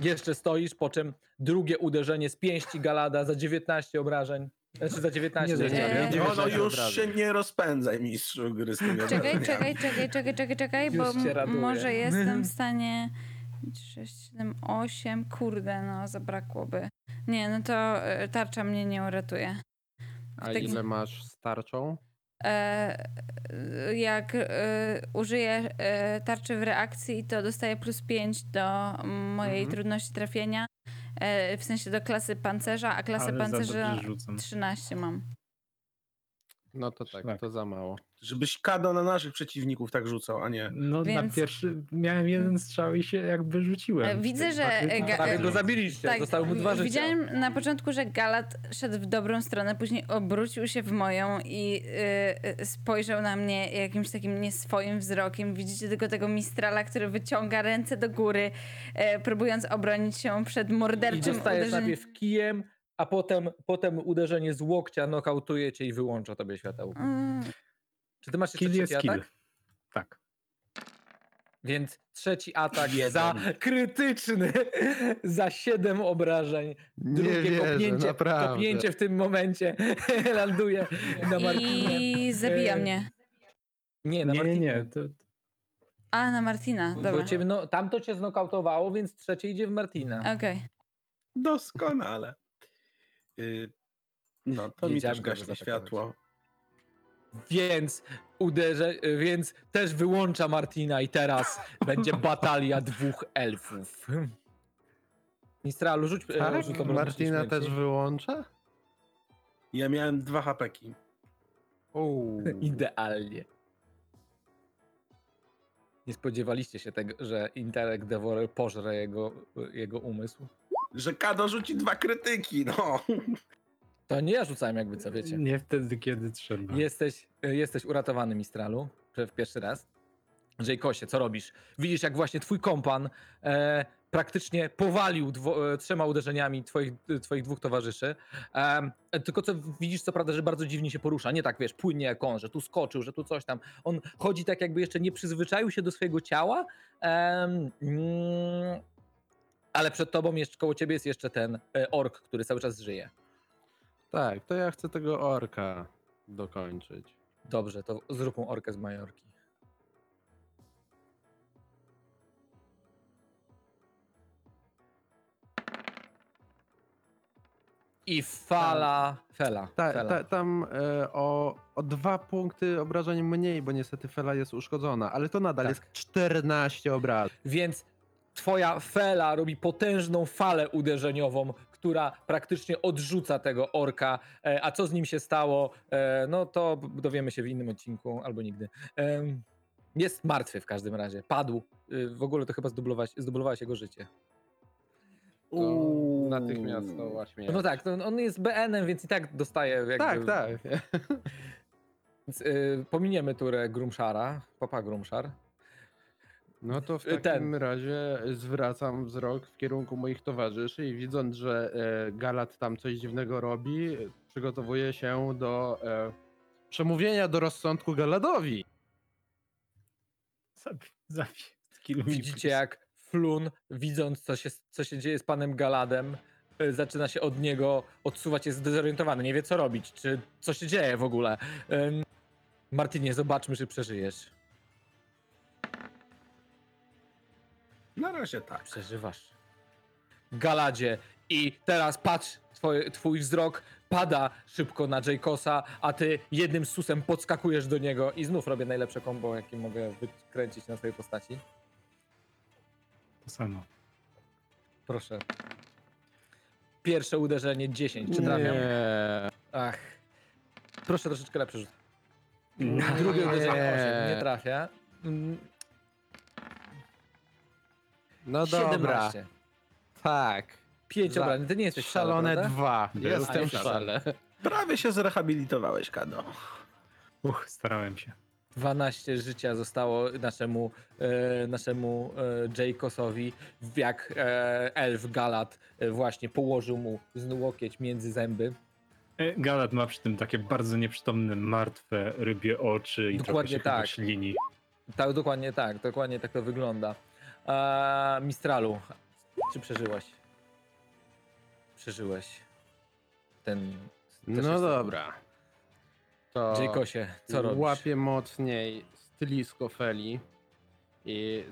Jeszcze stoisz, po czym drugie uderzenie z pięści Galada za 19 obrażeń. Znaczy za 19. Nie, Nie, nie, nie, nie, nie, No, już się nie rozpędzaj, mistrzu gry z tymi Czekaj, czekaj, czekaj, czekaj, czekaj, czekaj, bo może jestem w stanie 6, 7, 8, kurde, no zabrakłoby. Nie, no to e, tarcza mnie nie uratuje. A takim- ile masz starczą? E, jak e, użyję e, tarczy w reakcji, to dostaję plus 5 do mojej Mhm. trudności trafienia, w sensie do klasy pancerza, a klasę Ale za pancerza dobrze rzucam. 13 mam. No to tak, Szlak. to za mało. Żebyś Kado na naszych przeciwników tak rzucał, a nie. No na Więc- pierwszy miałem jeden strzał i się jakby rzuciłem. E, widzę, Tak, że, krytyki. e, ga- Prawie e, go zabiliście, Tak, zostały mu dwa życia. widziałem na początku, że Galat szedł w dobrą stronę, później obrócił się w moją i y, y, spojrzał na mnie jakimś takim nieswoim wzrokiem. Widzicie tylko tego Mistrala, który wyciąga ręce do góry, e, próbując obronić się przed I morderczym dostajesz uderzeniem. najpierw kijem, a potem, potem uderzenie z łokcia nokautuje cię i wyłącza tobie światełko. Mm, Czy ty masz jeszcze Kill jest trzeci kill. atak? Tak. Więc trzeci atak Jeden. za krytyczny, za 7 obrażeń. Nie Drugie wierzę, kopnięcie, naprawdę. kopnięcie w tym momencie landuje na Martinie. I zabija E, mnie. Nie, na Nie, Martinie. nie. To, A, na Martina, Bo dobra. cię, no, tamto cię znokautowało, więc trzecie idzie w Martina. Okej. Doskonale. Y, No, to mi też gaśnie światło. Więc uderzę, więc też wyłącza Martina i teraz będzie batalia dwóch elfów. Mistralu, rzuć e, Tak? obronny Martina też wyłącza? Ja miałem dwa hapeki. Idealnie. Nie spodziewaliście się tego, że intelekt Devorer pożre jego, jego umysł? Że Kado rzuci dwa krytyki, no. To nie ja rzucałem jakby co, wiecie. nie wtedy, kiedy trzeba. Jesteś, e, jesteś uratowany, Mistralu, w pierwszy raz. Jejkosie, co robisz? Widzisz, jak właśnie twój kompan e, praktycznie powalił dwo, e, trzema uderzeniami twoich, e, twoich dwóch towarzyszy. E, tylko co widzisz, co prawda, że bardzo dziwnie się porusza. Nie tak, wiesz, płynnie jak on, że tu skoczył, że tu coś tam. On chodzi tak, jakby jeszcze nie przyzwyczaił się do swojego ciała. Em, mm, ale przed tobą, jeszcze koło ciebie jest jeszcze ten e, ork, który cały czas żyje. Tak, to ja chcę tego orka dokończyć. Dobrze, to zróbmy orkę z Majorki. I fala, fela, Ta, fela. ta, tam e, o, o dwa punkty obrażeń mniej, bo niestety Fela jest uszkodzona, ale to nadal Tak. jest 14 obrażeń. Więc twoja fela robi potężną falę uderzeniową, która praktycznie odrzuca tego orka. E, A co z nim się stało, e, no to dowiemy się w innym odcinku albo nigdy. Jest martwy w każdym razie. Padł. Y, W ogóle to chyba zdublowałeś, zdublowałeś jego życie. To Uuu. natychmiastowa śmierć. No tak, to on jest BN-em, więc i tak dostaje jakby... tak, tak. Więc, y, pominiemy turę Grumszara, papa Grumszar. No to w Ten. takim razie zwracam wzrok w kierunku moich towarzyszy i widząc, że e, Galat tam coś dziwnego robi, e, przygotowuję się do e, przemówienia do rozsądku Galadowi. Zabij, zabij. Skill mi Widzicie please. jak Flun, widząc co się, co się dzieje z panem Galadem, y, zaczyna się od niego odsuwać, jest zdezorientowany, nie wie co robić, czy co się dzieje w ogóle. Ym, Martinie, zobaczmy, czy przeżyjesz. Na razie tak. Przeżywasz. Galadzie. I teraz patrz, twoje, twój wzrok pada szybko na Jaykosa, a ty jednym susem podskakujesz do niego i znów robię najlepsze combo, jakie mogę wykręcić na twojej postaci. To samo. Proszę. Pierwsze uderzenie 10. Czy trafiam? Nie. Ach. Proszę troszeczkę lepszy rzut. Drugie uderzenie 8. Nie trafia. No dobra. 17. Tak. 5 Za- obrażeń. Ty nie jesteś Szalone prawda? dwa. Był. Jestem w szale. Prawie się zrehabilitowałeś, Kado. Uch, starałem się. 12 życia zostało naszemu, e, naszemu e, Jaykosowi, jak e, elf Galat e, właśnie położył mu z łokieć między zęby. E, Galat ma przy tym takie bardzo nieprzytomne, martwe rybie oczy i Dokładnie trochę się chyba tak. ślini. Tak, dokładnie tak, dokładnie tak to wygląda. A, Mistralu, czy przeżyłaś? Przeżyłeś ten... No dobra. To Jaykosie, co robisz? łapię mocniej stylisko Feli i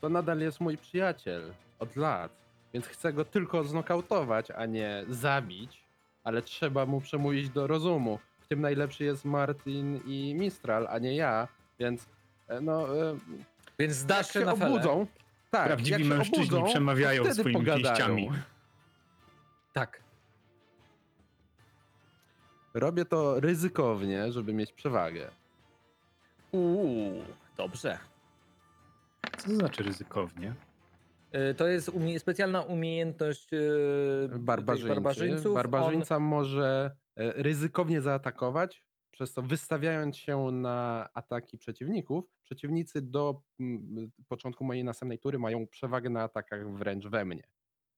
to nadal jest mój przyjaciel od lat, więc chcę go tylko znokautować, a nie zabić, ale trzeba mu przemówić do rozumu. W tym najlepszy jest Martin i Mistral, a nie ja, więc e, no e, Więc zdasz się się na felę. obudzą, tak, Prawdziwi jak się mężczyźni obudzą, przemawiają wtedy swoimi pogadają. pięściami. Tak. Robię to ryzykownie, żeby mieć przewagę. Uuu, dobrze. Co to znaczy ryzykownie? Y, To jest umie- specjalna umiejętność y, tych barbarzyńcy. barbarzyńców. Barbarzyńca może e, ryzykownie zaatakować, przez to wystawiając się na ataki przeciwników. Przeciwnicy do mm, początku mojej następnej tury mają przewagę na atakach wręcz we mnie.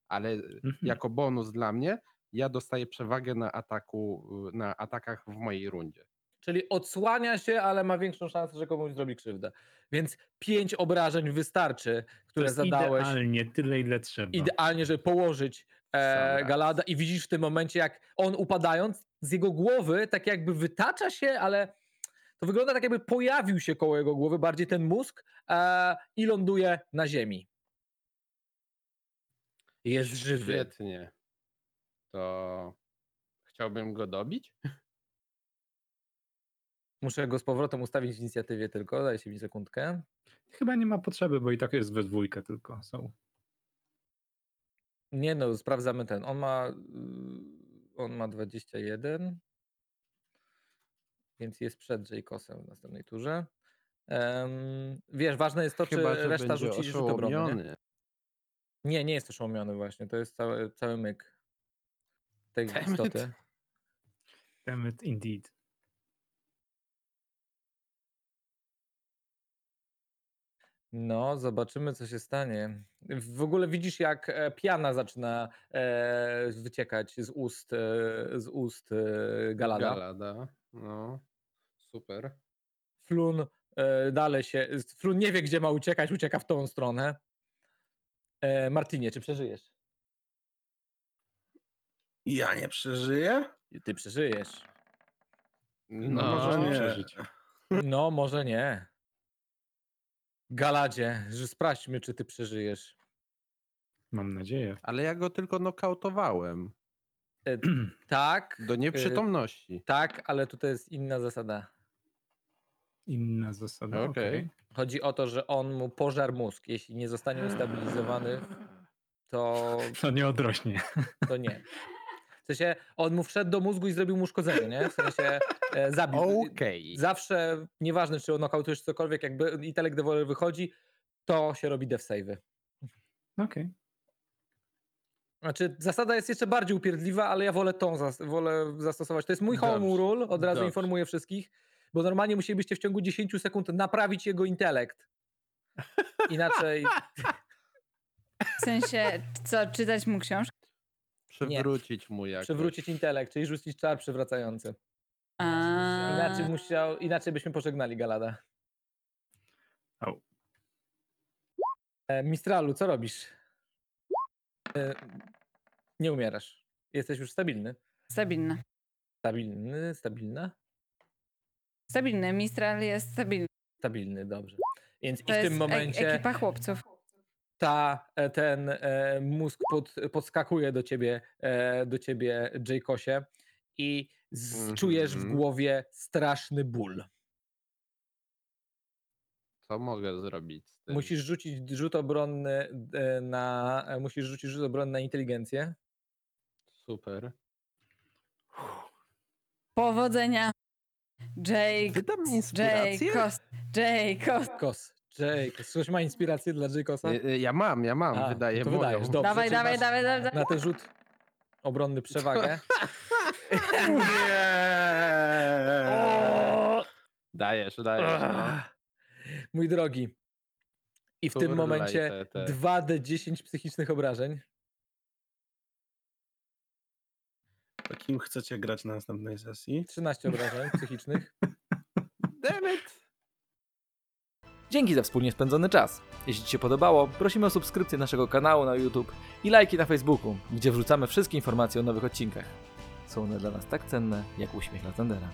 Ale Mhm. jako bonus dla mnie, ja dostaję przewagę na ataku, y, na atakach w mojej rundzie. Czyli odsłania się, ale ma większą szansę, że komuś zrobi krzywdę. Więc pięć obrażeń wystarczy, To które jest zadałeś. idealnie, tyle ile trzeba. Idealnie, żeby położyć e, raz. Galada i widzisz w tym momencie, jak on upadając, z jego głowy tak jakby wytacza się, ale to wygląda tak jakby pojawił się koło jego głowy, bardziej ten mózg e, i ląduje na ziemi. Jest żywy. Świetnie. To chciałbym go dobić? Muszę go z powrotem ustawić w inicjatywie tylko, dajcie mi sekundkę. Chyba nie ma potrzeby, bo i tak jest we dwójkę tylko są. Nie no, sprawdzamy ten. On ma y, on ma 21. Więc jest przed Jaycosem w następnej turze. Em, wiesz, ważne jest to, Chyba, czy reszta rzuci rzut obrony. Nie? nie, nie jest oszołomiony właśnie. To jest cały, cały myk tej Damn it. istoty. Damn it, indeed. No, zobaczymy, co się stanie. W ogóle widzisz, jak e, piana zaczyna e, wyciekać z ust, e, z ust e, Galada. Galada. No, super. Flun e, dalej się. Flun nie wie, gdzie ma uciekać, ucieka w tą stronę. E, Martinie, czy przeżyjesz? Ja nie przeżyję? Ty przeżyjesz. No, możesz nie nie. przeżyć. No, może nie. Galadzie, że sprawdźmy, czy ty przeżyjesz. Mam nadzieję. ale ja go tylko nokautowałem. E, tak. Do e, nieprzytomności. Tak, ale tutaj jest inna zasada. Inna zasada. Okej. okej. Chodzi o to, że on mu pożar mózg. Jeśli nie zostanie ustabilizowany, to, To nie odrośnie. to nie. W sensie on mu wszedł do mózgu i zrobił mu uszkodzenie, nie? W sensie e, zabił. Okej. Zawsze, nieważne czy nokautujesz cokolwiek, jakby intelekt devoler wychodzi, to się robi death save'y. Okej. Znaczy, zasada jest jeszcze bardziej upierdliwa, ale ja wolę tą zas- wolę zastosować. To jest mój home Dobrze, rule, od razu dobrze. informuję wszystkich, bo normalnie musielibyście w ciągu 10 sekund naprawić jego intelekt. Inaczej W sensie, co, czytać mu książkę? Przywrócić mu jakoś. przywrócić intelekt, czyli rzucić czar przywracający. A... Inaczej, musiał, inaczej byśmy pożegnali Galada. Au. E, Mistralu, co robisz? E, nie umierasz. Jesteś już stabilny. Stabilna. Stabilny, stabilna? Stabilny. Mistral jest stabilny. Stabilny, dobrze. Więc To i w jest tym momencie e- ekipa chłopców. ta, e, ten e, mózg pod, podskakuje do ciebie, e, do ciebie, Jaykosie i z, czujesz w Mhm. głowie straszny ból. Co mogę zrobić z tym? Musisz rzucić rzut obronny e, na, musisz rzucić rzut obronny na inteligencję. Super. Powodzenia. Jake. Wydam inspirację? Jake. Jake. Kos, Jake, ktoś ma inspirację dla Jaykosa? Ja, ja mam, ja mam, A, wydaję to moją. wydajesz, dobrze. Dawaj, dawaj, dawaj, dawaj. Na ten rzut obronny przewagę. Dajesz, dajesz. No. Mój drogi. I w tym momencie te- te. 2d10 psychicznych obrażeń. To kim chcecie grać na następnej sesji? 13 obrażeń psychicznych. Damn it! Dzięki za wspólnie spędzony czas. Jeśli Ci się podobało, prosimy o subskrypcję naszego kanału na YouTube i lajki na Facebooku, gdzie wrzucamy wszystkie informacje o nowych odcinkach. Są one dla nas tak cenne, jak uśmiech Latendera.